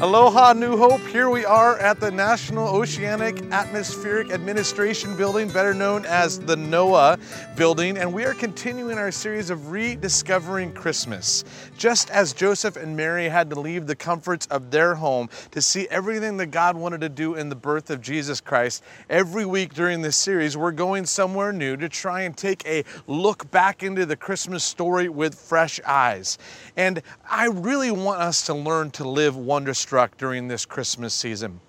Aloha, New Hope. Here we are at the National Oceanic Atmospheric Administration Building, better known as the NOAA building, and we are continuing our series of rediscovering Christmas. Just as Joseph and Mary had to leave the comforts of their home to see everything that God wanted to do in the birth of Jesus Christ, every week during this series, we're going somewhere new to try and take a look back into the Christmas story with fresh eyes. And I really want us to learn to live wonderstruck during this Christmas season.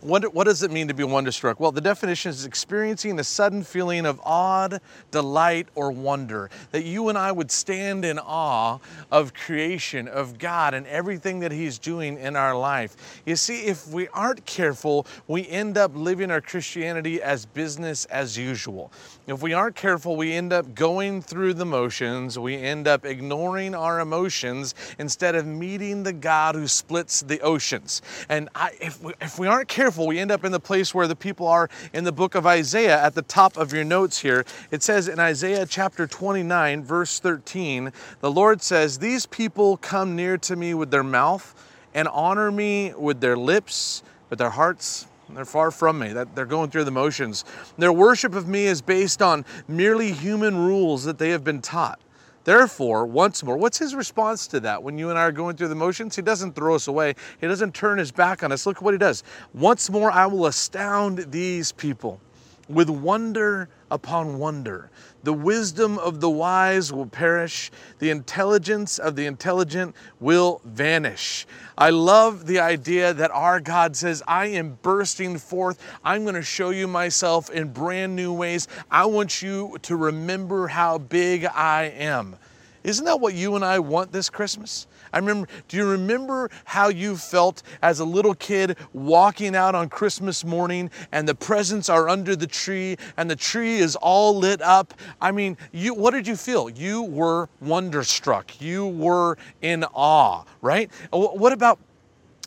What, what does it mean to be wonderstruck? Well, the definition is experiencing a sudden feeling of awe, delight, or wonder. That you and I would stand in awe of creation, of God, and everything that He's doing in our life. You see, if we aren't careful, we end up living our Christianity as business as usual. If we aren't careful, we end up going through the motions, we end up ignoring our emotions instead of meeting the God who splits the oceans. And I, if, we, if we aren't careful, we end up in the place where the people are in the book of Isaiah at the top of your notes here. It says in Isaiah chapter 29, verse 13, the Lord says, These people come near to me with their mouth and honor me with their lips, but their hearts they're far from me. That they're going through the motions. Their worship of me is based on merely human rules that they have been taught. Therefore, once more, what's his response to that when you and I are going through the motions? He doesn't throw us away, he doesn't turn his back on us. Look what he does. Once more, I will astound these people with wonder upon wonder. The wisdom of the wise will perish, the intelligence of the intelligent will vanish. I love the idea that our God says, I am bursting forth. I'm going to show you myself in brand new ways. I want you to remember how big I am. Isn't that what you and I want this Christmas? I remember, do you remember how you felt as a little kid walking out on Christmas morning and the presents are under the tree and the tree is all lit up? I mean, you what did you feel? You were wonderstruck. You were in awe, right? Uh, what about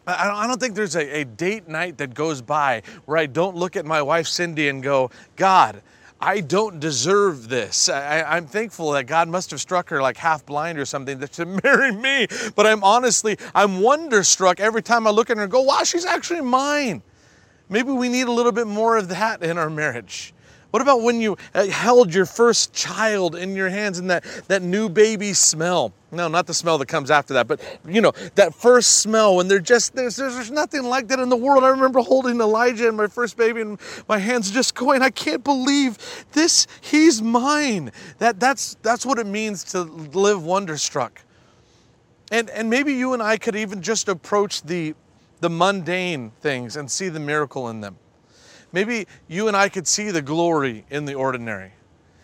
I don't think there's a, a, date night that goes by where I don't look at my wife Cindy and go, God, I don't deserve this. I, am thankful that God must have struck her like half blind or something to marry me. But I'm honestly, I'm wonderstruck every time I look at her and go, wow, she's actually mine. Maybe we need a little bit more of that in our marriage. What about when you uh, held your first child in your hands and that, that new baby smell? No, not the smell that comes after that, but you know, that first smell when they're just, there's, there's nothing like that in the world. I remember holding Elijah and my first baby and my hands just going, I can't believe this, he's mine. That, that's, that's what it means to live wonderstruck. And, and maybe you and I could even just approach the, the mundane things and see the miracle in them. Maybe you and I could see the glory in the ordinary.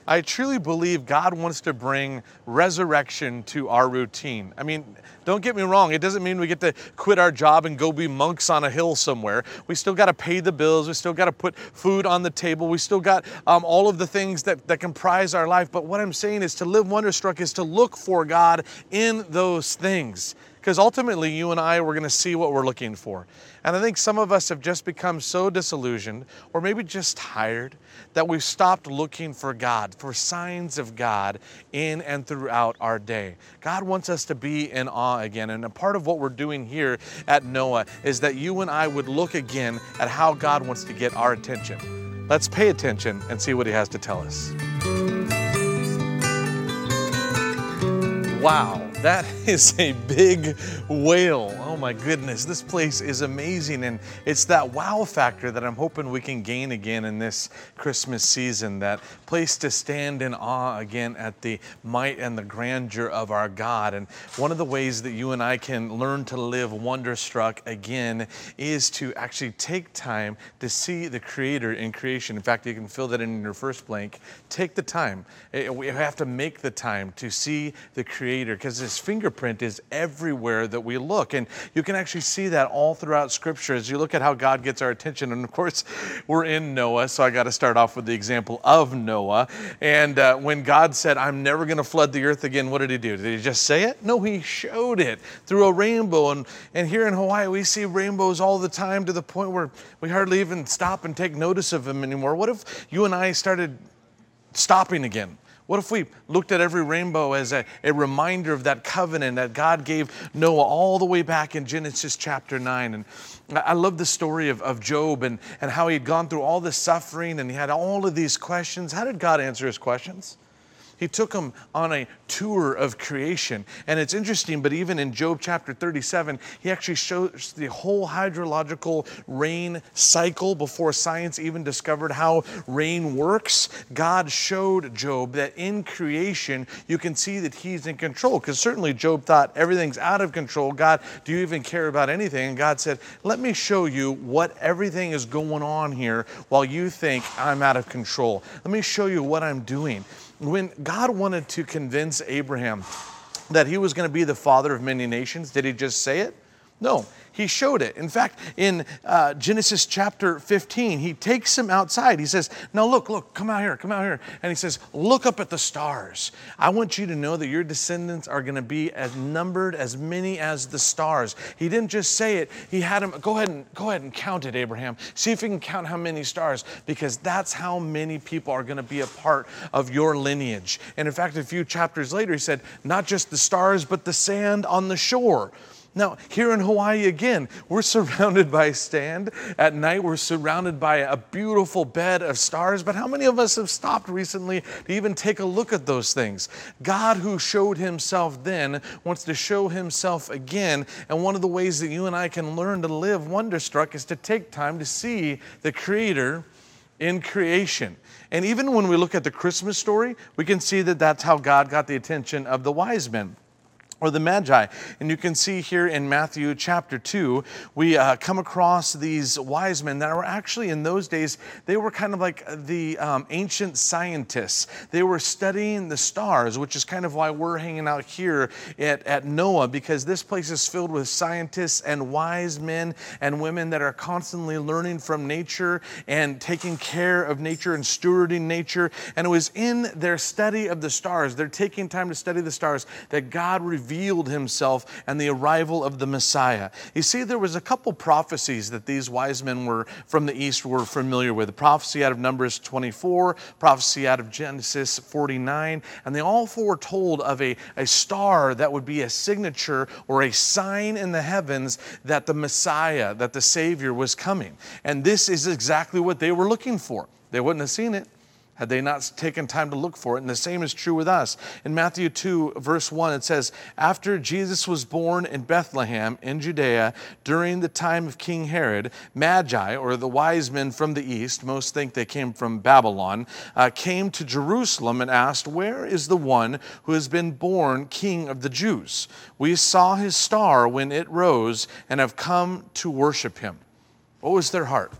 I truly believe God wants to bring resurrection to our routine. I mean, don't get me wrong, it doesn't mean we get to quit our job and go be monks on a hill somewhere. We still got to pay the bills, we still got to put food on the table, we still got um, all of the things that, that comprise our life. But what I'm saying is to live wonderstruck is to look for God in those things. Because ultimately, you and I, we're going to see what we're looking for. And I think some of us have just become so disillusioned, or maybe just tired, that we've stopped looking for God, for signs of God in and throughout our day. God wants us to be in awe again. And a part of what we're doing here at NOAA is that you and I would look again at how God wants to get our attention. Let's pay attention and see what He has to tell us. Wow. That is a big whale. Oh my goodness, this place is amazing. And it's that wow factor that I'm hoping we can gain again in this Christmas season. That place to stand in awe again at the might and the grandeur of our God. And one of the ways that you and I can learn to live wonderstruck again is to actually take time to see the Creator in creation. In fact, you can fill that in your first blank. Take the time. Eh, we have to make the time to see the Creator because his fingerprint is everywhere that we look. And you can actually see that all throughout Scripture as you look at how God gets our attention. And of course, we're in NOAA, so I got to start off with the example of Noah. And uh, when God said, I'm never going to flood the earth again, what did he do? Did he just say it? No, he showed it through a rainbow. And, and here in Hawaii, we see rainbows all the time to the point where we hardly even stop and take notice of them anymore. What if you and I started stopping again? What if we looked at every rainbow as a, a reminder of that covenant that God gave Noah all the way back in Genesis chapter 9? And I love the story of, of Job and, and how he had gone through all this suffering and he had all of these questions. How did God answer his questions? He took them on a tour of creation. And it's interesting, but even in Job chapter 37, he actually shows the whole hydrological rain cycle before science even discovered how rain works. God showed Job that in creation, you can see that he's in control. Because certainly Job thought everything's out of control. God, do you even care about anything? And God said, Let me show you what everything is going on here while you think I'm out of control. Let me show you what I'm doing when God wanted to convince Abraham that he was going to be the father of many nations, did he just say it? No, he showed it. In fact, in uh, Genesis chapter 15, he takes him outside. He says, Now look, look, come out here, come out here. And he says, Look up at the stars. I want you to know that your descendants are going to be as numbered as many as the stars. He didn't just say it, he had him go ahead and go ahead and count it, Abraham. See if you can count how many stars, because that's how many people are going to be a part of your lineage. And in fact, a few chapters later, he said, Not just the stars, but the sand on the shore. Now, here in Hawaii again, we're surrounded by sand. At night, we're surrounded by a beautiful bed of stars. But how many of us have stopped recently to even take a look at those things? God, who showed himself then, wants to show himself again. And one of the ways that you and I can learn to live wonderstruck is to take time to see the Creator in creation. And even when we look at the Christmas story, we can see that that's how God got the attention of the wise men or the Magi. And you can see here in Matthew chapter 2, we uh, come across these wise men that were actually in those days, they were kind of like the um, ancient scientists. They were studying the stars, which is kind of why we're hanging out here at, at NOAA, because this place is filled with scientists and wise men and women that are constantly learning from nature and taking care of nature and stewarding nature. And it was in their study of the stars, they're taking time to study the stars, that God revealed revealed himself and the arrival of the Messiah. You see, there was a couple prophecies that these wise men were from the east were familiar with. The prophecy out of Numbers 24, prophecy out of Genesis 49, and they all foretold of a, a star that would be a signature or a sign in the heavens that the Messiah, that the Savior was coming. And this is exactly what they were looking for. They wouldn't have seen it had they not taken time to look for it. And the same is true with us. In Matthew 2, verse 1, it says, After Jesus was born in Bethlehem in Judea during the time of King Herod, Magi, or the wise men from the east, most think they came from Babylon, uh, came to Jerusalem and asked, Where is the one who has been born king of the Jews? We saw his star when it rose and have come to worship him. What was their heart?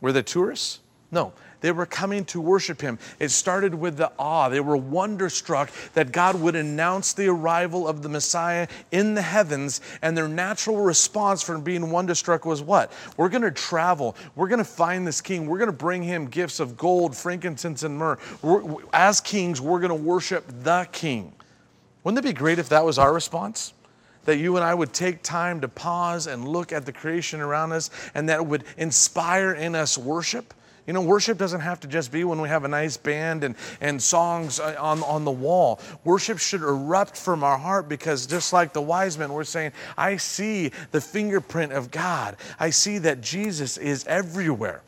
Were they tourists? No. They were coming to worship him. It started with the awe. They were wonderstruck that God would announce the arrival of the Messiah in the heavens, and their natural response from being wonderstruck was what? We're going to travel. We're going to find this king. We're going to bring him gifts of gold, frankincense, and myrrh. We're, as kings, we're going to worship the king. Wouldn't it be great if that was our response? that you and I would take time to pause and look at the creation around us and that would inspire in us worship. You know, worship doesn't have to just be when we have a nice band and, and songs uh, on, on the wall. Worship should erupt from our heart because just like the wise men, we're saying, I see the fingerprint of God. I see that Jesus is everywhere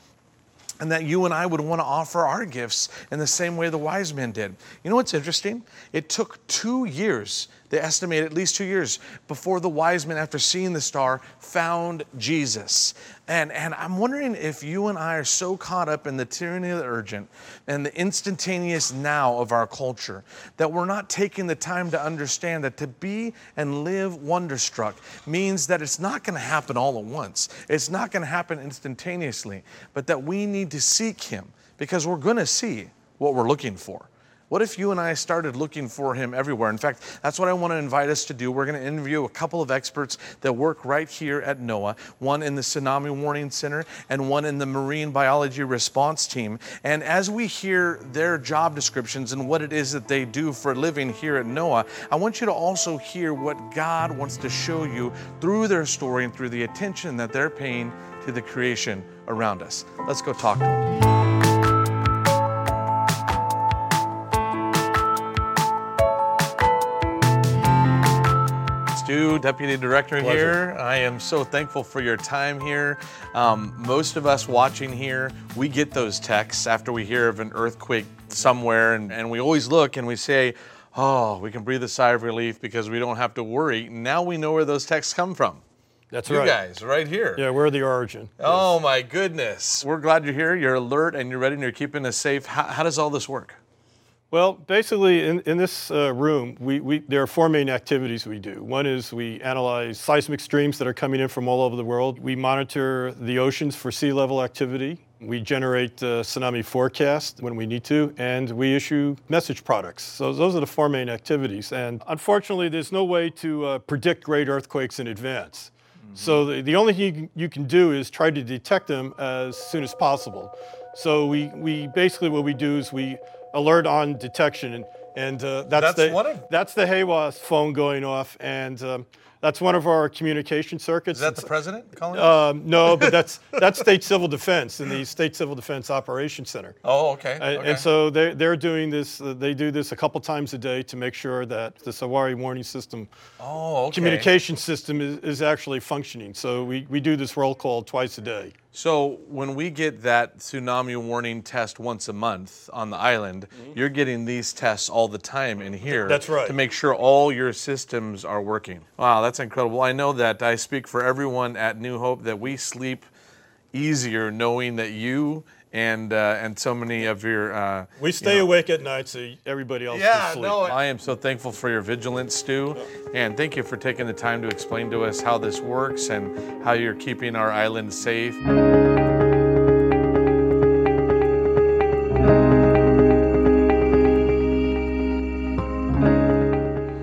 and that you and I would want to offer our gifts in the same way the wise men did. You know what's interesting? It took two years they estimate at least two years before the wise men, after seeing the star, found Jesus. And, and I'm wondering if you and I are so caught up in the tyranny of the urgent and the instantaneous now of our culture that we're not taking the time to understand that to be and live wonderstruck means that it's not going to happen all at once. It's not going to happen instantaneously, but that we need to seek Him because we're going to see what we're looking for. What if you and I started looking for him everywhere? In fact, that's what I want to invite us to do. We're going to interview a couple of experts that work right here at NOAA, one in the Tsunami Warning Center and one in the Marine Biology Response Team. And as we hear their job descriptions and what it is that they do for a living here at NOAA, I want you to also hear what God wants to show you through their story and through the attention that they're paying to the creation around us. Let's go talk to them. Stu, Deputy Director Pleasure. here. I am so thankful for your time here. Um, most of us watching here, we get those texts after we hear of an earthquake somewhere, and, and we always look and we say, Oh, we can breathe a sigh of relief because we don't have to worry. Now we know where those texts come from. That's You right. You guys, right here. Yeah, we're the origin. Oh my goodness. We're glad you're here. You're alert and you're ready and you're keeping us safe. How, how does all this work? Well, basically, in, in this uh, room, we, we, there are four main activities we do. One is we analyze seismic streams that are coming in from all over the world. We monitor the oceans for sea level activity. We generate uh, tsunami forecast when we need to, and we issue message products. So those are the four main activities. And unfortunately, there's no way to uh, predict great earthquakes in advance. So the, the only thing you can, you can do is try to detect them as soon as possible. So we, we basically what we do is we alert on detection, and, and uh, that's, That's the of- that's the HAWAS phone going off, and um, that's one of our communication circuits. Is that the president calling? um, no, but that's that's State Civil Defense in the State Civil Defense Operations Center. oh, okay. And, okay. and so they're, they're doing this, uh, they do this a couple times a day to make sure that the Sawari warning system, oh, okay. communication system is, is actually functioning. So we, we do this roll call twice a day. So when we get that tsunami warning test once a month on the island, you're getting these tests all the time in here. Mm-hmm. That's right. To make sure all your systems are working. Wow, that's incredible. I know that I speak for everyone at New Hope that we sleep easier knowing that you and uh, and so many of your uh, We stay awake at night so everybody else can sleep. I am so thankful for your vigilance, Stu, and thank you for taking the time to explain to us how this works and how you're keeping our island safe.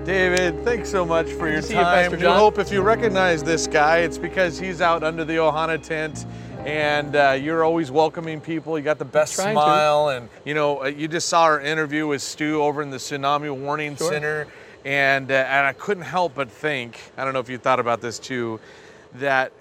David, thanks so much for your to see you, time. Pastor New Jon. Hope, if you recognize this guy, it's because he's out under the Ohana tent. And uh, you're always welcoming people. You got the best Trying to. smile, and you know uh, you just saw our interview with Stu over in the Tsunami Warning Sure. Center, and uh, and I couldn't help but think. I don't know if you thought about this too, that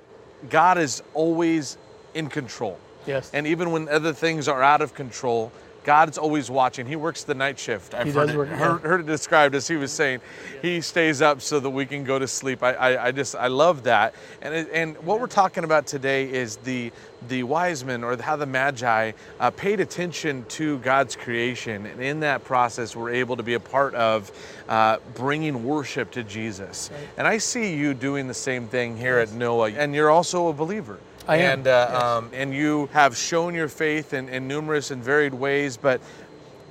God is always in control. Yes. And even when other things are out of control, God's always watching. He works the night shift. I've He heard, does it, work, yeah. heard, heard it described as he was saying, he stays up so that we can go to sleep. I, I, I just, I love that. And, it, and what we're talking about today is the, the wise men or how the magi uh, paid attention to God's creation. And in that process, we're able to be a part of uh, bringing worship to Jesus. And I see you doing the same thing here at NOAA. And you're also a believer. I am, And, uh, um, and you have shown your faith in, in numerous and varied ways, but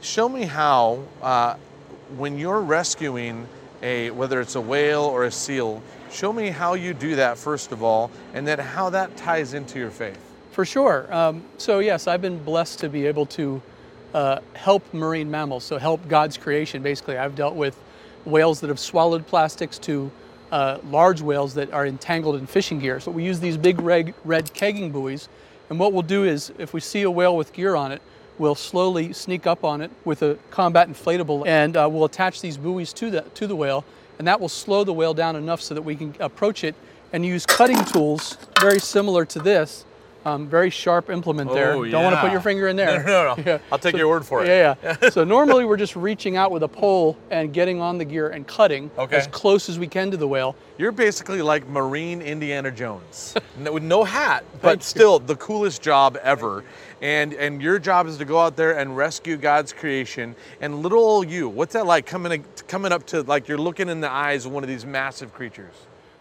show me how, uh, when you're rescuing a, whether it's a whale or a seal, show me how you do that first of all, and then how that ties into your faith. For sure. Um, so yes, I've been blessed to be able to uh, help marine mammals. So help God's creation. Basically, I've dealt with whales that have swallowed plastics to uh, large whales that are entangled in fishing gear. So we use these big red, red kegging buoys, and what we'll do is, if we see a whale with gear on it, we'll slowly sneak up on it with a combat inflatable, and uh, we'll attach these buoys to the to the whale, and that will slow the whale down enough so that we can approach it and use cutting tools very similar to this. Um, very sharp implement there. Oh, Don't want to put your finger in there. No, no, no. Yeah. I'll take So- your word for it. Yeah, yeah. so normally we're just reaching out with a pole and getting on the gear and cutting Okay. as close as we can to the whale. You're basically like Marine Indiana Jones, with no hat, but still the coolest job ever. And and your job is to go out there and rescue God's creation. And little old you, what's that like coming coming up to like you're looking in the eyes of one of these massive creatures?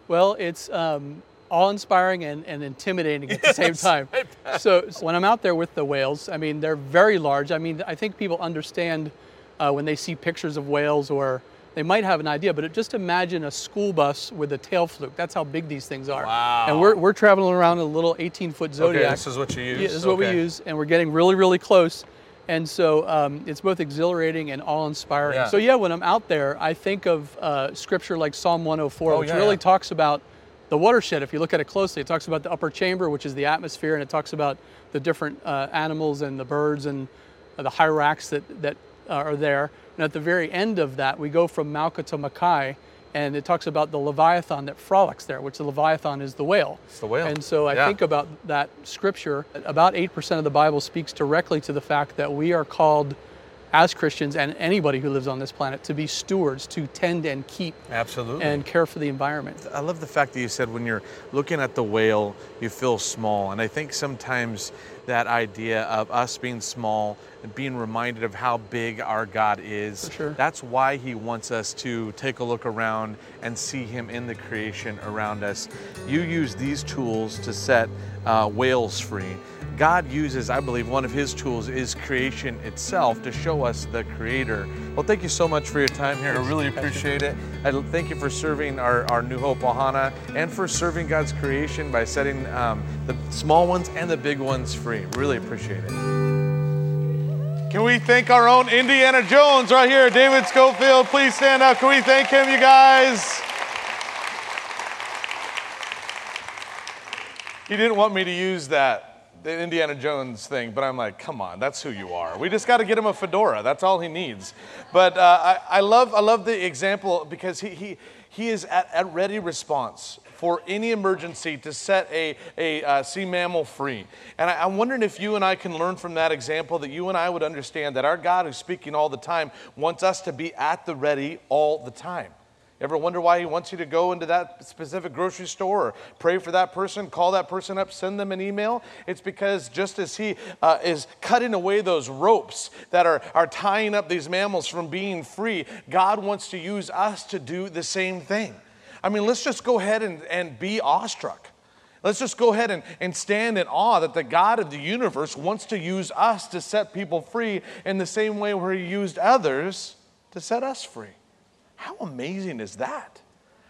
Well, it's um, awe-inspiring and, and intimidating at the same time. So, so when I'm out there with the whales, I mean, they're very large. I mean, I think people understand uh, when they see pictures of whales or they might have an idea, but just imagine a school bus with a tail fluke. That's how big these things are. Wow. And we're, we're traveling around in a little 18-foot Zodiac. Okay, this is what you use. Yeah, this is what we use, and we're getting really, really close. And so um, it's both exhilarating and awe-inspiring. Yeah. So yeah, when I'm out there, I think of uh, scripture like Psalm 104, Oh, which yeah, really yeah. talks about the watershed. If you look at it closely, it talks about the upper chamber, which is the atmosphere, and it talks about the different uh, animals and the birds and uh, the hyrax that that are there. And at the very end of that, we go from mauka to Makai, and it talks about the leviathan that frolics there, which the leviathan is the whale. It's the whale. And so I Yeah. think about that scripture. About 8% of the Bible speaks directly to the fact that we are called as Christians and anybody who lives on this planet to be stewards, to tend and keep Absolutely. and care for the environment. I love the fact that you said when you're looking at the whale, you feel small. And I think sometimes that idea of us being small and being reminded of how big our God is. Sure. That's why He wants us to take a look around and see Him in the creation around us. You use these tools to set uh, whales free. God uses, I believe, one of His tools is creation itself to show us the Creator. Well, thank you so much for your time here. I really appreciate it. I thank you for serving our, our New Hope Ohana and for serving God's creation by setting um, the small ones and the big ones free. Really appreciate it. Can we thank our own Indiana Jones right here, David Schofield? Please stand up. Can we thank him, you guys? He didn't want me to use that, the Indiana Jones thing, but I'm like, come on, that's who you are. We just got to get him a fedora. That's all he needs. But uh, I, I, love, I love the example because he, he, he is at, at ready response for any emergency to set a, a uh, sea mammal free. And I, I'm wondering if you and I can learn from that example that you and I would understand that our God, who's speaking all the time, wants us to be at the ready all the time. Ever wonder why he wants you to go into that specific grocery store or pray for that person, call that person up, send them an email? It's because just as he uh, is cutting away those ropes that are, are tying up these mammals from being free, God wants to use us to do the same thing. I mean, let's just go ahead and, and be awestruck. Let's just go ahead and, and stand in awe that the God of the universe wants to use us to set people free in the same way where he used others to set us free. How amazing is that?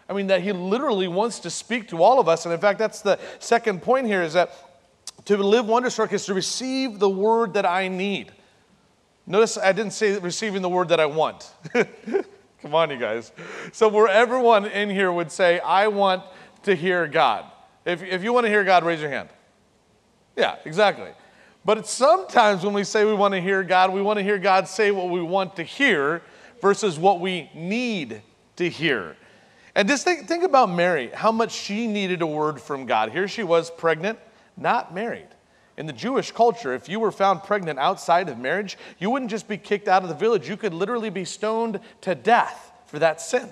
I mean, that he literally wants to speak to all of us. And in fact, that's the second point here is that to live wonderstruck is to receive the word that I need. Notice I didn't say receiving the word that I want. Come on, you guys. So, where everyone in here would say, I want to hear God. If, if you want to hear God, raise your hand. Yeah, exactly. But sometimes when we say we want to hear God, we want to hear God say what we want to hear versus what we need to hear. And just think, think about Mary, how much she needed a word from God. Here she was pregnant, not married. In the Jewish culture, if you were found pregnant outside of marriage, you wouldn't just be kicked out of the village, you could literally be stoned to death for that sin.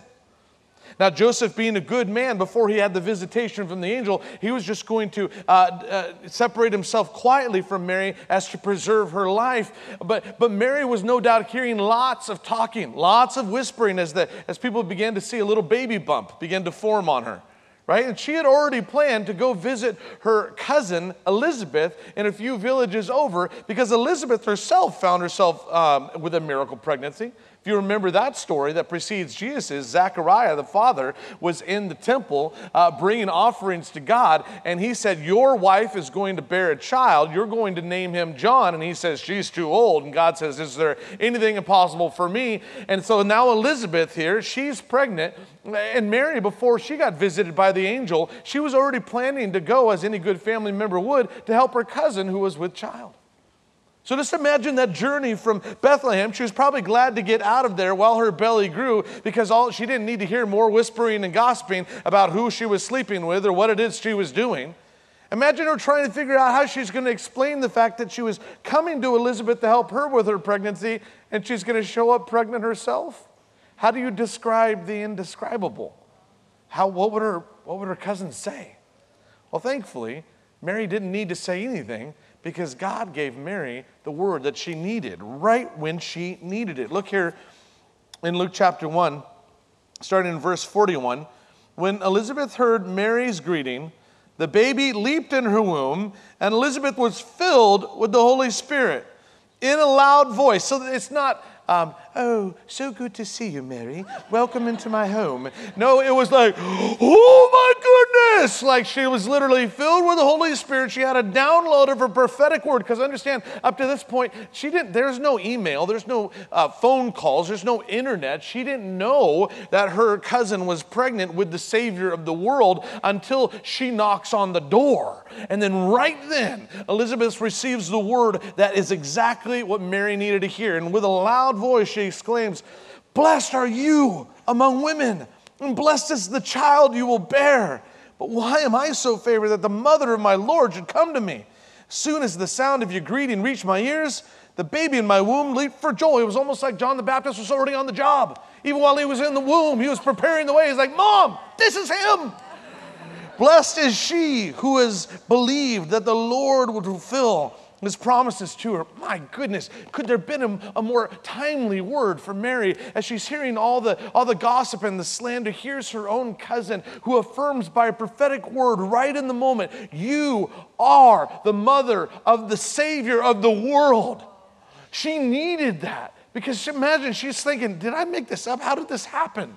Now, Joseph, being a good man, before he had the visitation from the angel, he was just going to uh, uh, separate himself quietly from Mary as to preserve her life. But, but Mary was no doubt hearing lots of talking, lots of whispering as, the, as people began to see a little baby bump begin to form on her. Right? And she had already planned to go visit her cousin Elizabeth in a few villages over because Elizabeth herself found herself um, with a miracle pregnancy. If you remember that story that precedes Jesus, Zechariah, the father, was in the temple uh, bringing offerings to God, and he said, Your wife is going to bear a child. You're going to name him John. And he says, She's too old. And God says, Is there anything impossible for me? And so now Elizabeth here, she's pregnant. And Mary, before she got visited by the angel, she was already planning to go, as any good family member would, to help her cousin who was with child. So just imagine that journey from Bethlehem. She was probably glad to get out of there while her belly grew because all she didn't need to hear more whispering and gossiping about who she was sleeping with or what it is she was doing. Imagine her trying to figure out how she's going to explain the fact that she was coming to Elizabeth to help her with her pregnancy and she's going to show up pregnant herself. How do you describe the indescribable? How, what, would her, what would her cousins say? Well, thankfully, Mary didn't need to say anything because God gave Mary the word that she needed right when she needed it. Look here in Luke chapter 1, starting in verse 41. When Elizabeth heard Mary's greeting, the baby leaped in her womb, and Elizabeth was filled with the Holy Spirit in a loud voice. So it's not, um, oh, so good to see you, Mary. Welcome into my home. No, it was like, oh my goodness. Like she was literally filled with the Holy Spirit. She had a download of her prophetic word. Because understand, up to this point, she didn't, there's no email, there's no uh, phone calls, there's no internet. She didn't know that her cousin was pregnant with the Savior of the world until she knocks on the door. And then right then, Elizabeth receives the word that is exactly what Mary needed to hear. And with a loud voice, she exclaims, Blessed are you among women, and blessed is the child you will bear. But why am I so favored that the mother of my Lord should come to me? Soon as the sound of your greeting reached my ears, the baby in my womb leaped for joy. It was almost like John the Baptist was already on the job. Even while he was in the womb, he was preparing the way. He's like, Mom, this is him. Blessed is she who has believed that the Lord would fulfill his promises to her. My goodness, could there have been a, a, more timely word for Mary as she's hearing all the, all the gossip and the slander? Here's her own cousin who affirms by a prophetic word right in the moment, You are the mother of the Savior of the world. She needed that because imagine she's thinking, Did I make this up? How did this happen?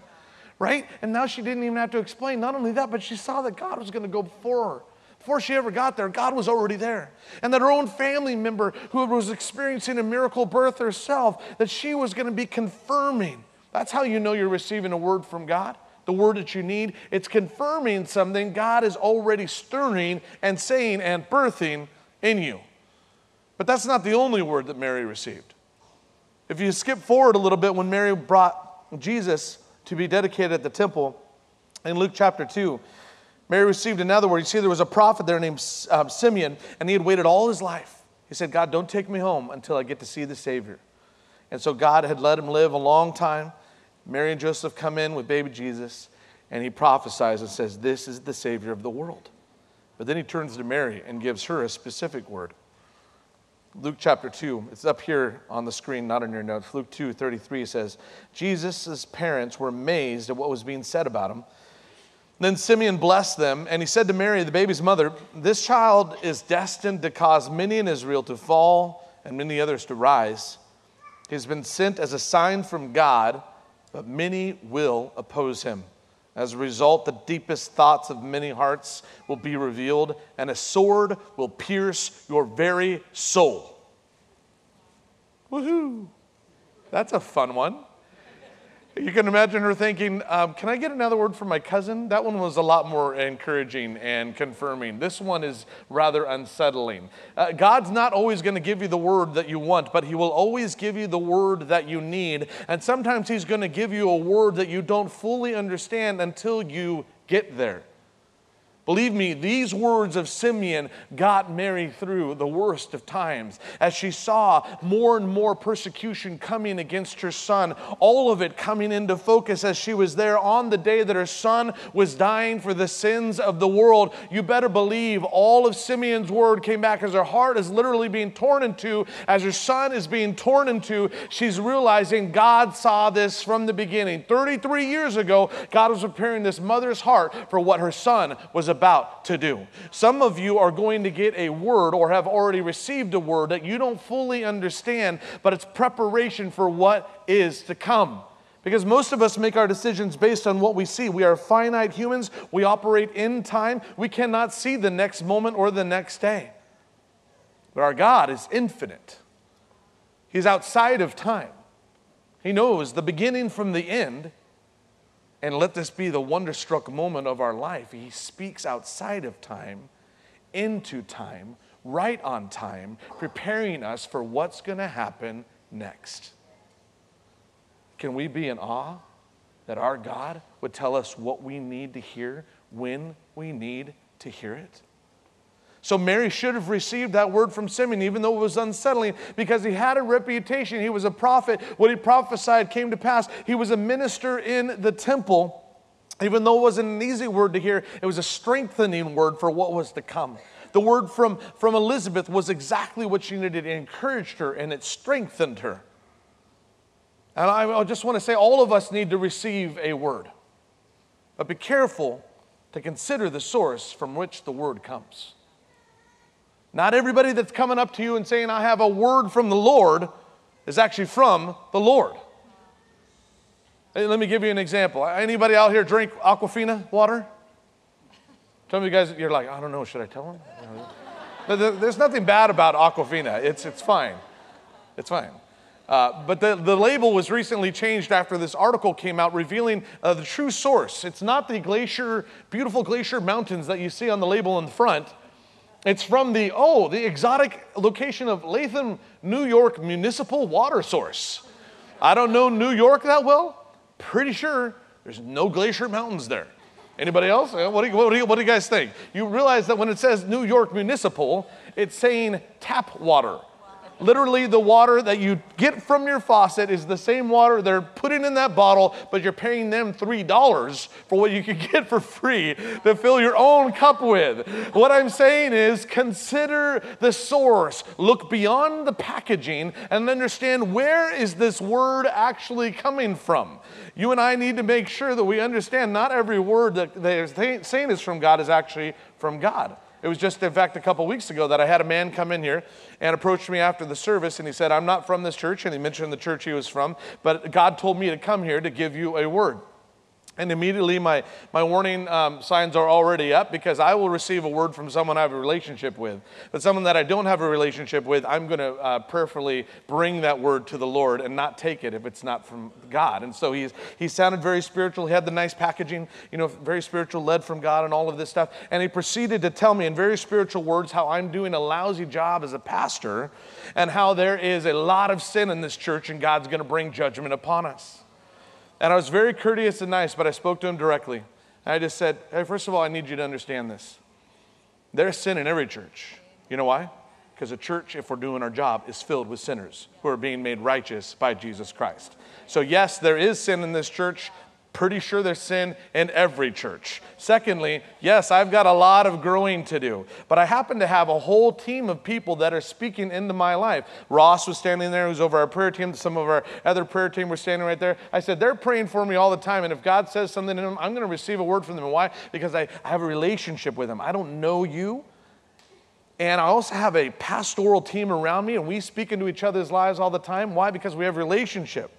Right? And now she didn't even have to explain. Not only that, but she saw that God was going to go before her. Before she ever got there, God was already there. And that her own family member who was experiencing a miracle birth herself, that she was going to be confirming. That's how you know you're receiving a word from God. The word that you need, it's confirming something God is already stirring and saying and birthing in you. But that's not the only word that Mary received. If you skip forward a little bit, when Mary brought Jesus to be dedicated at the temple in Luke chapter 2, Mary received another word. You see, there was a prophet there named um, Simeon, and he had waited all his life. He said, God, don't take me home until I get to see the Savior. And so God had let him live a long time. Mary and Joseph come in with baby Jesus, and he prophesies and says, This is the Savior of the world. But then he turns to Mary and gives her a specific word. Luke chapter 2, it's up here on the screen, not in your notes. Luke 2 33 says, Jesus' parents were amazed at what was being said about him. Then Simeon blessed them, and he said to Mary, the baby's mother, This child is destined to cause many in Israel to fall and many others to rise. He has been sent as a sign from God, but many will oppose him. As a result, the deepest thoughts of many hearts will be revealed, and a sword will pierce your very soul. Woohoo! That's a fun one. You can imagine her thinking, um, Can I get another word from my cousin? That one was a lot more encouraging and confirming. This one is rather unsettling. Uh, God's not always going to give you the word that you want, but He will always give you the word that you need. And sometimes He's going to give you a word that you don't fully understand until you get there. Believe me, these words of Simeon got Mary through the worst of times. As she saw more and more persecution coming against her son, all of it coming into focus as she was there on the day that her son was dying for the sins of the world, you better believe all of Simeon's word came back as her heart is literally being torn into, as her son is being torn into. She's realizing God saw this from the beginning. 33 years ago, God was preparing this mother's heart for what her son was about to do. Some of you are going to get a word or have already received a word that you don't fully understand, but it's preparation for what is to come. Because most of us make our decisions based on what we see. We are finite humans. We operate in time. We cannot see the next moment or the next day. But our God is infinite, He's outside of time. He knows the beginning from the end. And let this be the wonderstruck moment of our life. He speaks outside of time, into time, right on time, preparing us for what's going to happen next. Can we be in awe that our God would tell us what we need to hear when we need to hear it? So Mary should have received that word from Simeon, even though it was unsettling, because he had a reputation. He was a prophet. What he prophesied came to pass. He was a minister in the temple. Even though it wasn't an easy word to hear, it was a strengthening word for what was to come. The word from, from Elizabeth was exactly what she needed. It encouraged her and it strengthened her. And I just want to say, all of us need to receive a word. But be careful to consider the source from which the word comes. Not everybody that's coming up to you and saying, I have a word from the Lord, is actually from the Lord. Hey, let me give you an example. Anybody out here drink Aquafina water? Some of you guys, you're like, I don't know, should I tell them? There's nothing bad about Aquafina. It's, it's fine. It's fine. Uh, but the, the label was recently changed after this article came out revealing uh, the true source. It's not the glacier, beautiful glacier mountains that you see on the label in the front. It's from the, oh, the exotic location of Latham, New York municipal water source. I don't know New York that well. Pretty sure there's no glacier mountains there. Anybody else? Uh, what do, you, what, do you, what do you guys think? You realize that when it says New York Municipal, it's saying tap water. Literally, the water that you get from your faucet is the same water they're putting in that bottle, but you're paying them $3 for what you could get for free to fill your own cup with. What I'm saying is consider the source, look beyond the packaging, and understand where is this word actually coming from. You and I need to make sure that we understand not every word that they're saying is from God is actually from God. It was just, in fact, a couple weeks ago that I had a man come in here and approached me after the service and he said, I'm not from this church. And he mentioned the church he was from, but God told me to come here to give you a word. And immediately my, my warning um, signs are already up because I will receive a word from someone I have a relationship with. But someone that I don't have a relationship with, I'm going to uh, prayerfully bring that word to the Lord and not take it if it's not from God. And so he's, he sounded very spiritual. He had the nice packaging, you know, very spiritual, led from God and all of this stuff. And he proceeded to tell me in very spiritual words how I'm doing a lousy job as a pastor and how there is a lot of sin in this church and God's going to bring judgment upon us. And I was very courteous and nice, but I spoke to him directly. And I just said, hey, first of all, I need you to understand this. There's sin in every church. You know why? Because a church, if we're doing our job, is filled with sinners who are being made righteous by Jesus Christ. So, yes, there is sin in this church pretty sure there's sin in every church. Secondly, yes, I've got a lot of growing to do, but I happen to have a whole team of people that are speaking into my life. Ross was standing there, who's over our prayer team. Some of our other prayer team were standing right there. I said, They're praying for me all the time, and if God says something to them, I'm going to receive a word from them. Why? Because I, I have a relationship with them. I don't know you. And I also have a pastoral team around me, and we speak into each other's lives all the time. Why? Because we have relationship.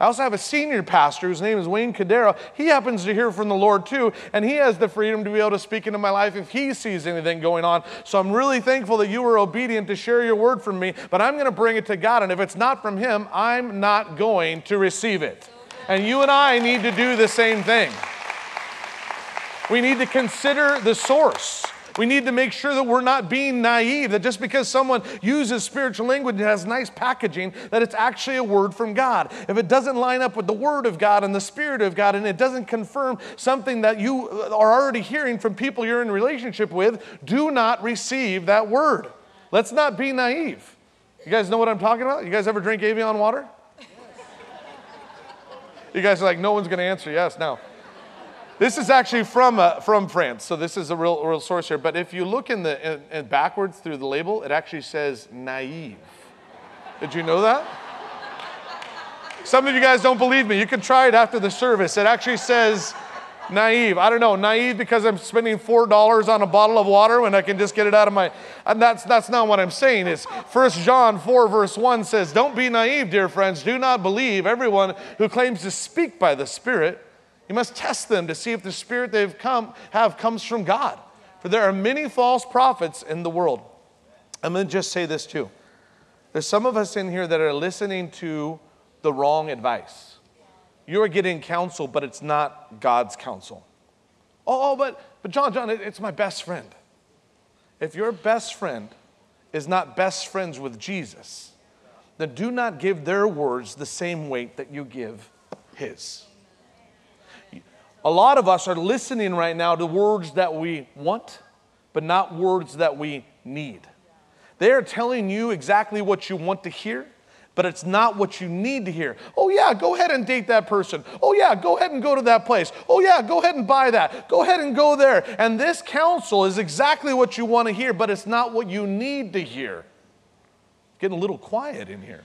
I also have a senior pastor whose name is Wayne Cordeiro. He happens to hear from the Lord too, and he has the freedom to be able to speak into my life if he sees anything going on. So I'm really thankful that you were obedient to share your word from me, but I'm going to bring it to God, and if it's not from him, I'm not going to receive it. And you and I need to do the same thing. We need to consider the source. We need to make sure that we're not being naive, that just because someone uses spiritual language and has nice packaging, that it's actually a word from God. If it doesn't line up with the word of God and the spirit of God, and it doesn't confirm something that you are already hearing from people you're in relationship with, do not receive that word. Let's not be naive. You guys know what I'm talking about? You guys ever drink Evian water? You guys are like, no one's going to answer yes now. This is actually from, uh, from France, so this is a real, real source here. But if you look in the in, in backwards through the label, it actually says naive. Did you know that? Some of you guys don't believe me. You can try it after the service. It actually says naive. I don't know, naive because I'm spending four dollars on a bottle of water when I can just get it out of my. And that's that's not what I'm saying. It's First John 4 verse 1 says, "Don't be naive, dear friends. Do not believe everyone who claims to speak by the Spirit." You must test them to see if the spirit they've come have comes from God. For there are many false prophets in the world. I'm going to just say this too. There's some of us in here that are listening to the wrong advice. You are getting counsel, but it's not God's counsel. Oh, oh but but Jon, Jon, it's my best friend. If your best friend is not best friends with Jesus, then do not give their words the same weight that you give his. A lot of us are listening right now to words that we want, but not words that we need. They are telling you exactly what you want to hear, but it's not what you need to hear. Oh, yeah, go ahead and date that person. Oh, yeah, go ahead and go to that place. Oh, yeah, go ahead and buy that. Go ahead and go there. And this counsel is exactly what you want to hear, but it's not what you need to hear. Getting a little quiet in here.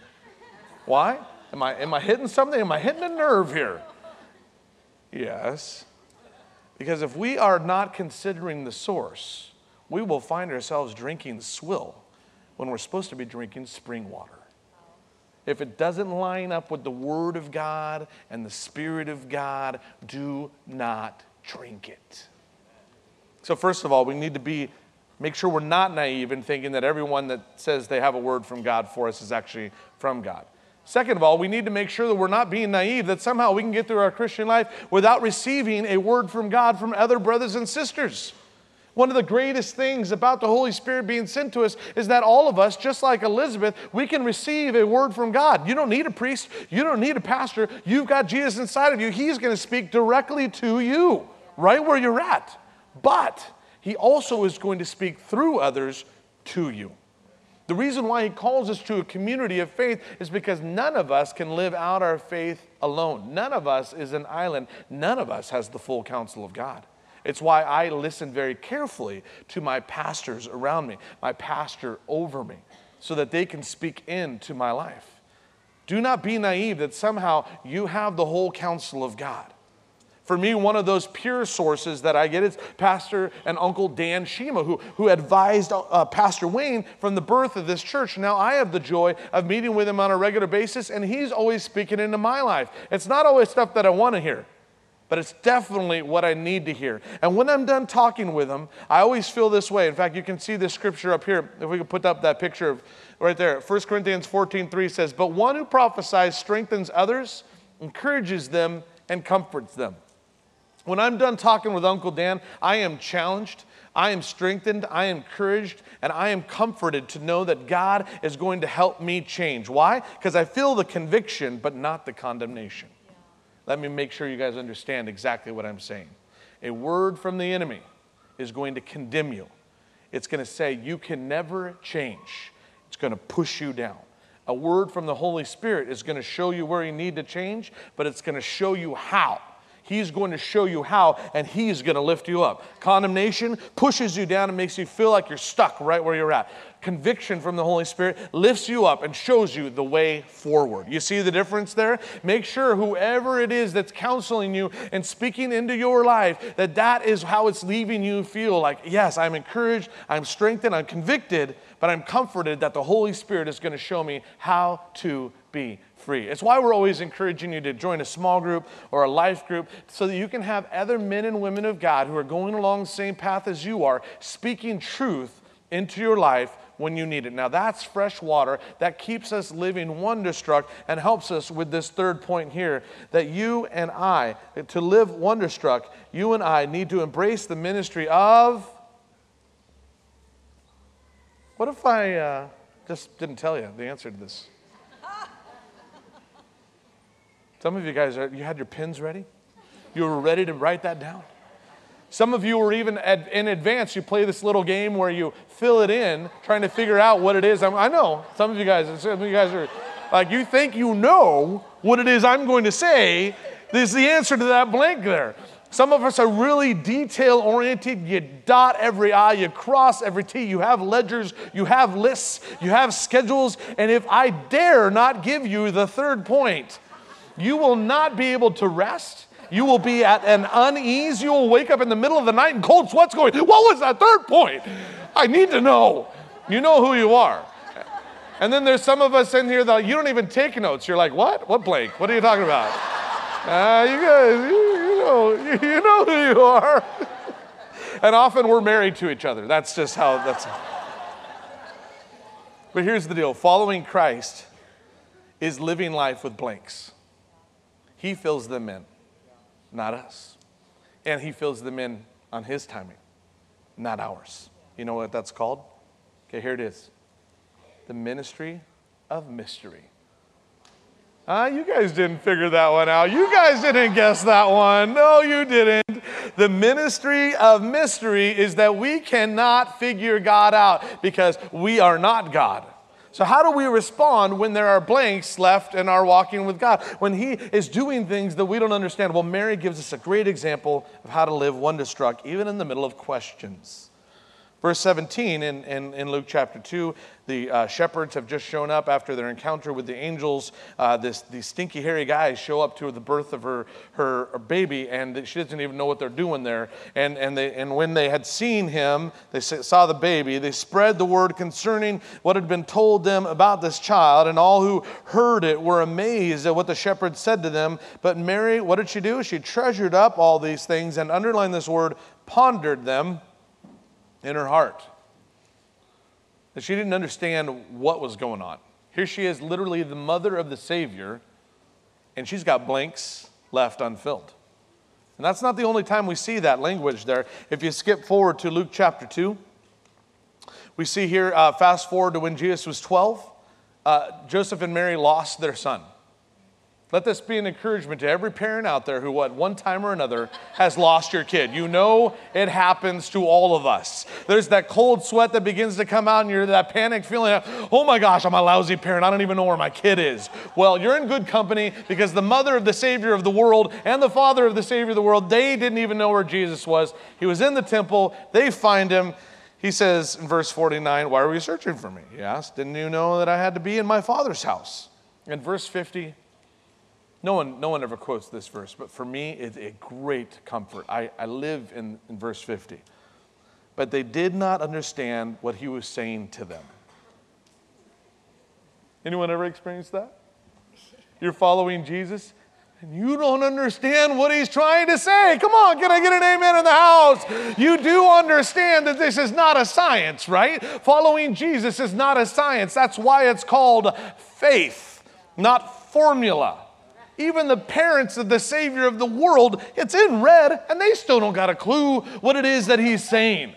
Why? Am I, am I hitting something? Am I hitting a nerve here? Yes. Because if we are not considering the source, we will find ourselves drinking swill when we're supposed to be drinking spring water. If it doesn't line up with the Word of God and the Spirit of God, do not drink it. So, first of all, we need to be make sure we're not naive in thinking that everyone that says they have a word from God for us is actually from God. Second of all, we need to make sure that we're not being naive, that somehow we can get through our Christian life without receiving a word from God from other brothers and sisters. One of the greatest things about the Holy Spirit being sent to us is that all of us, just like Elizabeth, we can receive a word from God. You don't need a priest, you don't need a pastor. You've got Jesus inside of you. He's going to speak directly to you. right where you're at. But he also is going to speak through others to you. The reason why he calls us to a community of faith is because none of us can live out our faith alone. None of us is an island. None of us has the full counsel of God. It's why I listen very carefully to my pastors around me, my pastor over me, so that they can speak into my life. Do not be naive that somehow you have the whole counsel of God. For me, one of those pure sources that I get is Pastor and Uncle Dan Shima, who, who advised uh, Pastor Wayne from the birth of this church. Now I have the joy of meeting with him on a regular basis, and he's always speaking into my life. It's not always stuff that I want to hear, but it's definitely what I need to hear. And when I'm done talking with him, I always feel this way. In fact, you can see this scripture up here. If we could put up that picture of right there. 1 Corinthians 14 3 says, But one who prophesies strengthens others, encourages them, and comforts them. When I'm done talking with Uncle Dan, I am challenged, I am strengthened, I am encouraged, and I am comforted to know that God is going to help me change. Why? Because I feel the conviction, but not the condemnation. Let me make sure you guys understand exactly what I'm saying. A word from the enemy is going to condemn you, it's going to say, You can never change, it's going to push you down. A word from the Holy Spirit is going to show you where you need to change, but it's going to show you how. He's going to show you how, and He's going to lift you up. Condemnation pushes you down and makes you feel like you're stuck right where you're at. Conviction from the Holy Spirit lifts you up and shows you the way forward. You see the difference there? Make sure whoever it is that's counseling you and speaking into your life, that that is how it's leaving you feel like, yes, I'm encouraged, I'm strengthened, I'm convicted, but I'm comforted that the Holy Spirit is going to show me how to be free. It's why we're always encouraging you to join a small group or a life group so that you can have other men and women of God who are going along the same path as you are, speaking truth into your life when you need it. Now, that's fresh water that keeps us living wonderstruck and helps us with this third point here that you and I, to live wonderstruck, you and I need to embrace the ministry of. What if I uh, just didn't tell you the answer to this? Some of you guys, are, you had your pens ready? You were ready to write that down? Some of you were even at, in advance, you play this little game where you fill it in, trying to figure out what it is. I know some of you guys, some of you guys are like, you think you know what it is I'm going to say. This is the answer to that blank there. Some of us are really detail oriented. You dot every I, you cross every T. You have ledgers, you have lists, you have schedules. And if I dare not give you the third point, you will not be able to rest. You will be at an unease. You will wake up in the middle of the night and cold sweats going, What was that third point? I need to know. You know who you are. And then there's some of us in here that you don't even take notes. You're like, What? What blank? What are you talking about? Uh, you guys, you, you, know, you, you know who you are. and often we're married to each other. That's just how that's. But here's the deal following Christ is living life with blanks. He fills them in, not us. And He fills them in on His timing, not ours. You know what that's called? Okay, here it is the ministry of mystery. Uh, you guys didn't figure that one out. You guys didn't guess that one. No, you didn't. The ministry of mystery is that we cannot figure God out because we are not God. So, how do we respond when there are blanks left in our walking with God? When He is doing things that we don't understand? Well, Mary gives us a great example of how to live wonderstruck, even in the middle of questions. Verse 17 in, in, in Luke chapter 2, the uh, shepherds have just shown up after their encounter with the angels. Uh, this, these stinky, hairy guys show up to the birth of her, her, her, baby, and she doesn't even know what they're doing there. And, and, they, and when they had seen him, they saw the baby, they spread the word concerning what had been told them about this child, and all who heard it were amazed at what the shepherds said to them. But Mary, what did she do? She treasured up all these things and underlined this word, pondered them in her heart. That she didn't understand what was going on. Here she is, literally the mother of the Savior, and she's got blanks left unfilled. And that's not the only time we see that language there. If you skip forward to Luke chapter 2, we see here, uh, fast forward to when Jesus was 12, uh, Joseph and Mary lost their son. Let this be an encouragement to every parent out there who, at one time or another, has lost your kid. You know it happens to all of us. There's that cold sweat that begins to come out, and you're that panic feeling oh my gosh, I'm a lousy parent. I don't even know where my kid is. Well, you're in good company because the mother of the Savior of the world and the father of the Savior of the world, they didn't even know where Jesus was. He was in the temple, they find him. He says in verse 49, Why are you searching for me? He asked, Didn't you know that I had to be in my father's house? In verse 50, no one, no one ever quotes this verse, but for me, it's a great comfort. I, I live in, in verse 50. But they did not understand what he was saying to them. Anyone ever experienced that? You're following Jesus and you don't understand what he's trying to say. Come on, can I get an amen in the house? You do understand that this is not a science, right? Following Jesus is not a science. That's why it's called faith, not formula. Even the parents of the Savior of the world, it's in red, and they still don't got a clue what it is that he's saying.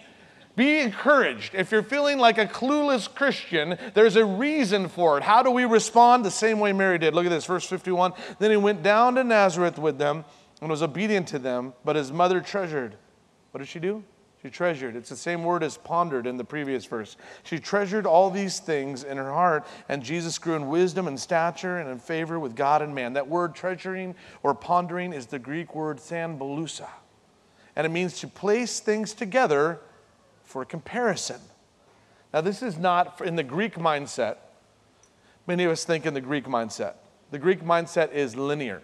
Be encouraged. If you're feeling like a clueless Christian, there's a reason for it. How do we respond? The same way Mary did. Look at this, verse 51. Then he went down to Nazareth with them and was obedient to them, but his mother treasured. What did she do? She treasured. It's the same word as pondered in the previous verse. She treasured all these things in her heart, and Jesus grew in wisdom and stature and in favor with God and man. That word treasuring or pondering is the Greek word symballousa, and it means to place things together for comparison. Now, this is not in the Greek mindset. Many of us think in the Greek mindset. The Greek mindset is linear.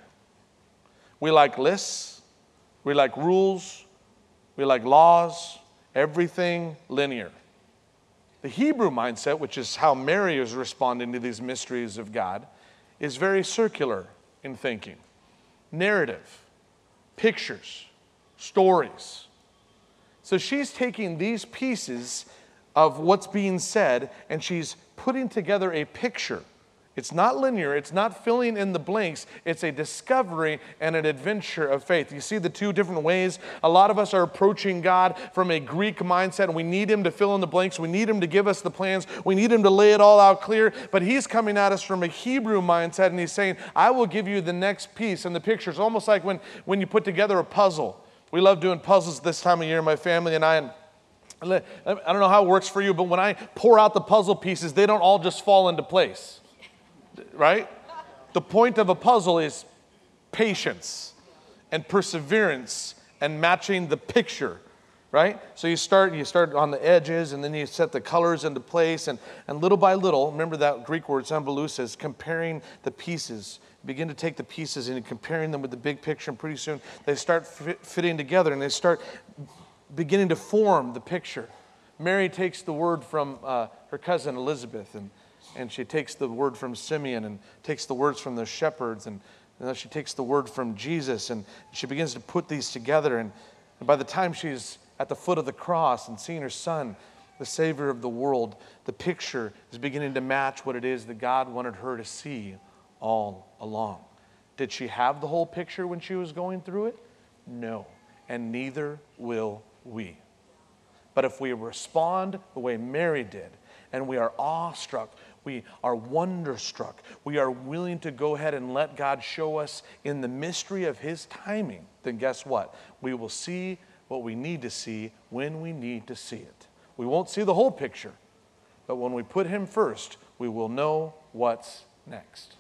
We like lists, we like rules, we like laws, everything linear. The Hebrew mindset, which is how Mary is responding to these mysteries of God, is very circular in thinking narrative, pictures, stories. So she's taking these pieces of what's being said and she's putting together a picture it's not linear, it's not filling in the blanks, it's a discovery and an adventure of faith. You see the two different ways? A lot of us are approaching God from a Greek mindset, and we need Him to fill in the blanks, we need Him to give us the plans, we need Him to lay it all out clear. But He's coming at us from a Hebrew mindset, and He's saying, I will give you the next piece. And the picture is almost like when, when you put together a puzzle. We love doing puzzles this time of year, my family and I. And I don't know how it works for you, but when I pour out the puzzle pieces, they don't all just fall into place right? The point of a puzzle is patience and perseverance and matching the picture right? So you start you start on the edges and then you set the colors into place and, and little by little remember that greek word symballousa comparing the pieces. Begin to take the pieces and comparing them with the big picture and pretty soon they start fit, fitting together and they start beginning to form the picture. Mary takes the word from uh, her cousin elizabeth and and she takes the word from Simeon and takes the words from the shepherds and, and she takes the word from Jesus and she begins to put these together. And, and by the time she's at the foot of the cross and seeing her son, the Savior of the world, the picture is beginning to match what it is that God wanted her to see all along. Did she have the whole picture when she was going through it? No, and neither will we. But if we respond the way Mary did, and we are awestruck we are wonderstruck. We are willing to go ahead and let God show us in the mystery of His timing. Then guess what? We will see what we need to see when we need to see it. We won't see the whole picture, but when we put Him first, we will know what's next.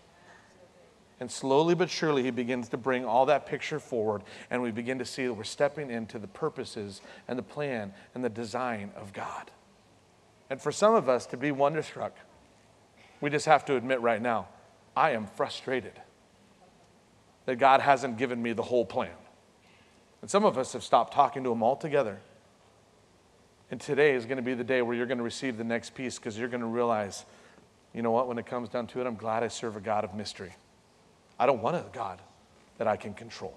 And slowly but surely, He begins to bring all that picture forward, and we begin to see that we're stepping into the purposes and the plan and the design of God. And for some of us to be wonderstruck, we just have to admit right now, I am frustrated that God hasn't given me the whole plan. And some of us have stopped talking to Him altogether. And today is going to be the day where you're going to receive the next piece because you're going to realize, you know what, when it comes down to it, I'm glad I serve a God of mystery. I don't want a God that I can control.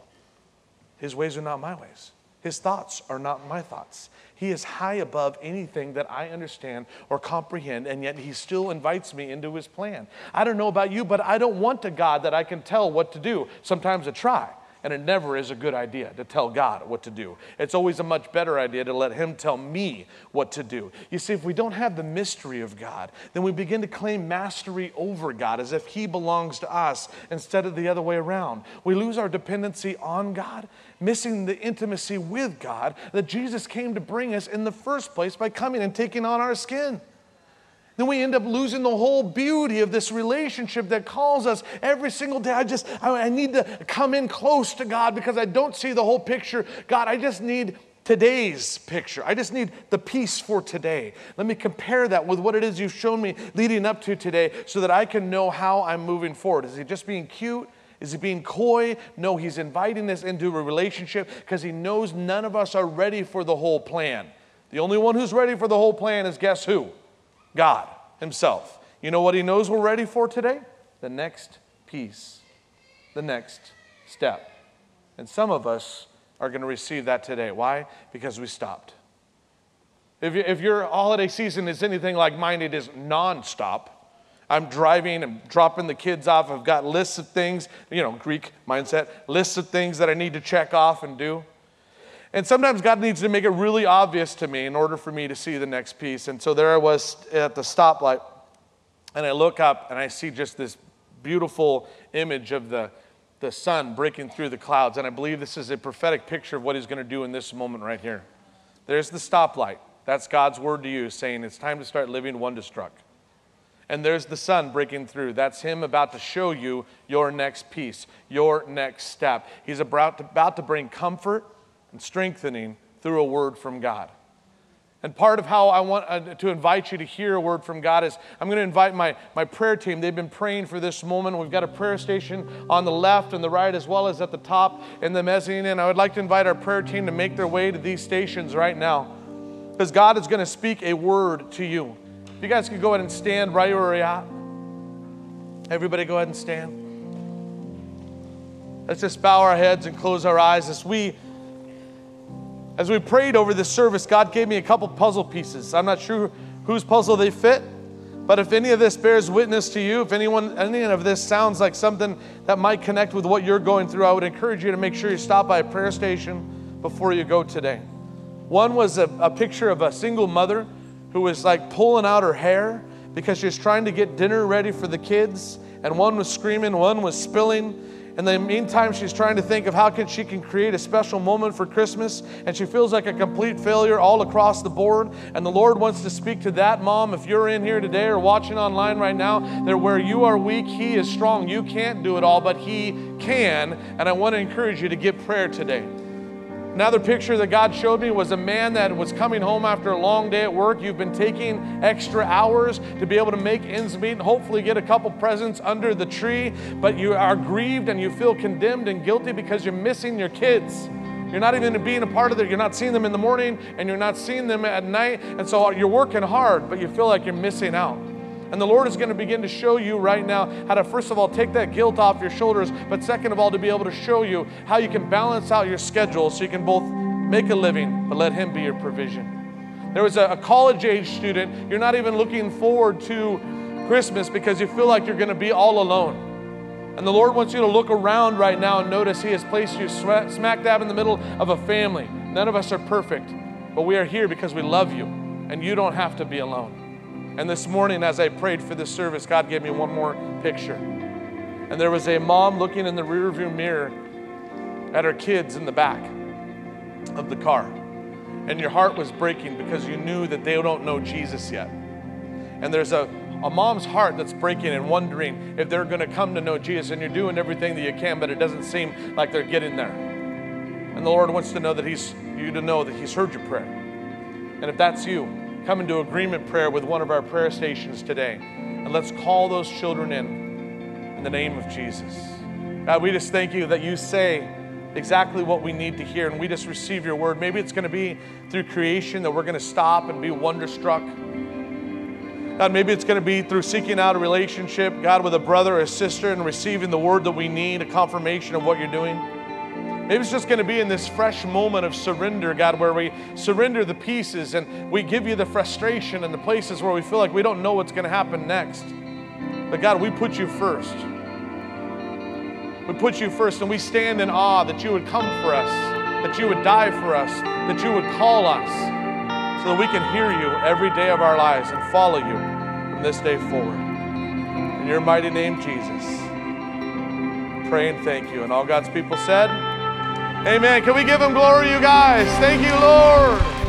His ways are not my ways. His thoughts are not my thoughts. He is high above anything that I understand or comprehend, and yet He still invites me into His plan. I don't know about you, but I don't want a God that I can tell what to do. Sometimes I try, And it never is a good idea to tell God what to do. It's always a much better idea to let Him tell me what to do. You see, if we don't have the mystery of God, then we begin to claim mastery over God as if He belongs to us instead of the other way around. We lose our dependency on God, missing the intimacy with God that Jesus came to bring us in the first place by coming and taking on our skin then we end up losing the whole beauty of this relationship that calls us every single day. I just, I, I, need to come in close to God because I don't see the whole picture. God, I just need today's picture. I just need the piece for today. Let me compare that with what it is you've shown me leading up to today so that I can know how I'm moving forward. Is he just being cute? Is he being coy? No, he's inviting us into a relationship because he knows none of us are ready for the whole plan. The only one who's ready for the whole plan is guess who? God Himself. You know what He knows we're ready for today? The next piece, the next step. And some of us are going to receive that today. Why? Because we stopped. If, you, if your holiday season is anything like mine, it is nonstop. I'm driving and dropping the kids off. I've got lists of things, you know, Greek mindset, lists of things that I need to check off and do. And sometimes God needs to make it really obvious to me in order for me to see the next piece. And so there I was at the stoplight, and I look up and I see just this beautiful image of the, the sun breaking through the clouds. And I believe this is a prophetic picture of what he's going to do in this moment right here. There's the stoplight. That's God's word to you, saying it's time to start living wonderstruck. And there's the sun breaking through. That's him about to show you your next piece, your next step. He's about to, about to bring comfort and strengthening through a word from God. And part of how I want uh, to invite you to hear a word from God is I'm going to invite my, my prayer team. They've been praying for this moment. We've got a prayer station on the left and the right, as well as at the top in the mezzanine. And I would like to invite our prayer team to make their way to these stations right now because God is going to speak a word to you. If you guys could go ahead and stand right where you're at. Everybody, go ahead and stand. Let's just bow our heads and close our eyes as we as we prayed over this service, God gave me a couple puzzle pieces. I'm not sure whose puzzle they fit, but if any of this bears witness to you, if anyone, any of this sounds like something that might connect with what you're going through, I would encourage you to make sure you stop by a prayer station before you go today. One was a, a picture of a single mother who was like pulling out her hair because she was trying to get dinner ready for the kids, and one was screaming, one was spilling. In the meantime, she's trying to think of how can she can create a special moment for Christmas, and she feels like a complete failure all across the board. And the Lord wants to speak to that mom. If you're in here today or watching online right now, that where you are weak, He is strong. You can't do it all, but He can. And I want to encourage you to get prayer today. Another picture that God showed me was a man that was coming home after a long day at work. You've been taking extra hours to be able to make ends meet and hopefully get a couple presents under the tree, but you are grieved and you feel condemned and guilty because you're missing your kids. You're not even being a part of it. You're not seeing them in the morning and you're not seeing them at night. And so you're working hard, but you feel like you're missing out. And the Lord is going to begin to show you right now how to, first of all, take that guilt off your shoulders, but second of all, to be able to show you how you can balance out your schedule so you can both make a living, but let Him be your provision. There was a, a college age student, you're not even looking forward to Christmas because you feel like you're going to be all alone. And the Lord wants you to look around right now and notice He has placed you smack dab in the middle of a family. None of us are perfect, but we are here because we love you, and you don't have to be alone. And this morning, as I prayed for this service, God gave me one more picture. And there was a mom looking in the rearview mirror at her kids in the back of the car. And your heart was breaking because you knew that they don't know Jesus yet. And there's a, a mom's heart that's breaking and wondering if they're going to come to know Jesus. And you're doing everything that you can, but it doesn't seem like they're getting there. And the Lord wants to know that He's you to know that He's heard your prayer. And if that's you, come into agreement prayer with one of our prayer stations today. And let's call those children in in the name of Jesus. God, we just thank you that you say exactly what we need to hear and we just receive your word. Maybe it's going to be through creation that we're going to stop and be wonderstruck. God, maybe it's going to be through seeking out a relationship, God, with a brother or a sister and receiving the word that we need, a confirmation of what you're doing. Maybe it's just going to be in this fresh moment of surrender, God, where we surrender the pieces and we give you the frustration and the places where we feel like we don't know what's going to happen next. But God, we put you first. We put you first and we stand in awe that you would come for us, that you would die for us, that you would call us so that we can hear you every day of our lives and follow you from this day forward. In your mighty name, Jesus, pray and thank you. And all God's people said, Amen. Can we give him glory, you guys? Thank you, Lord.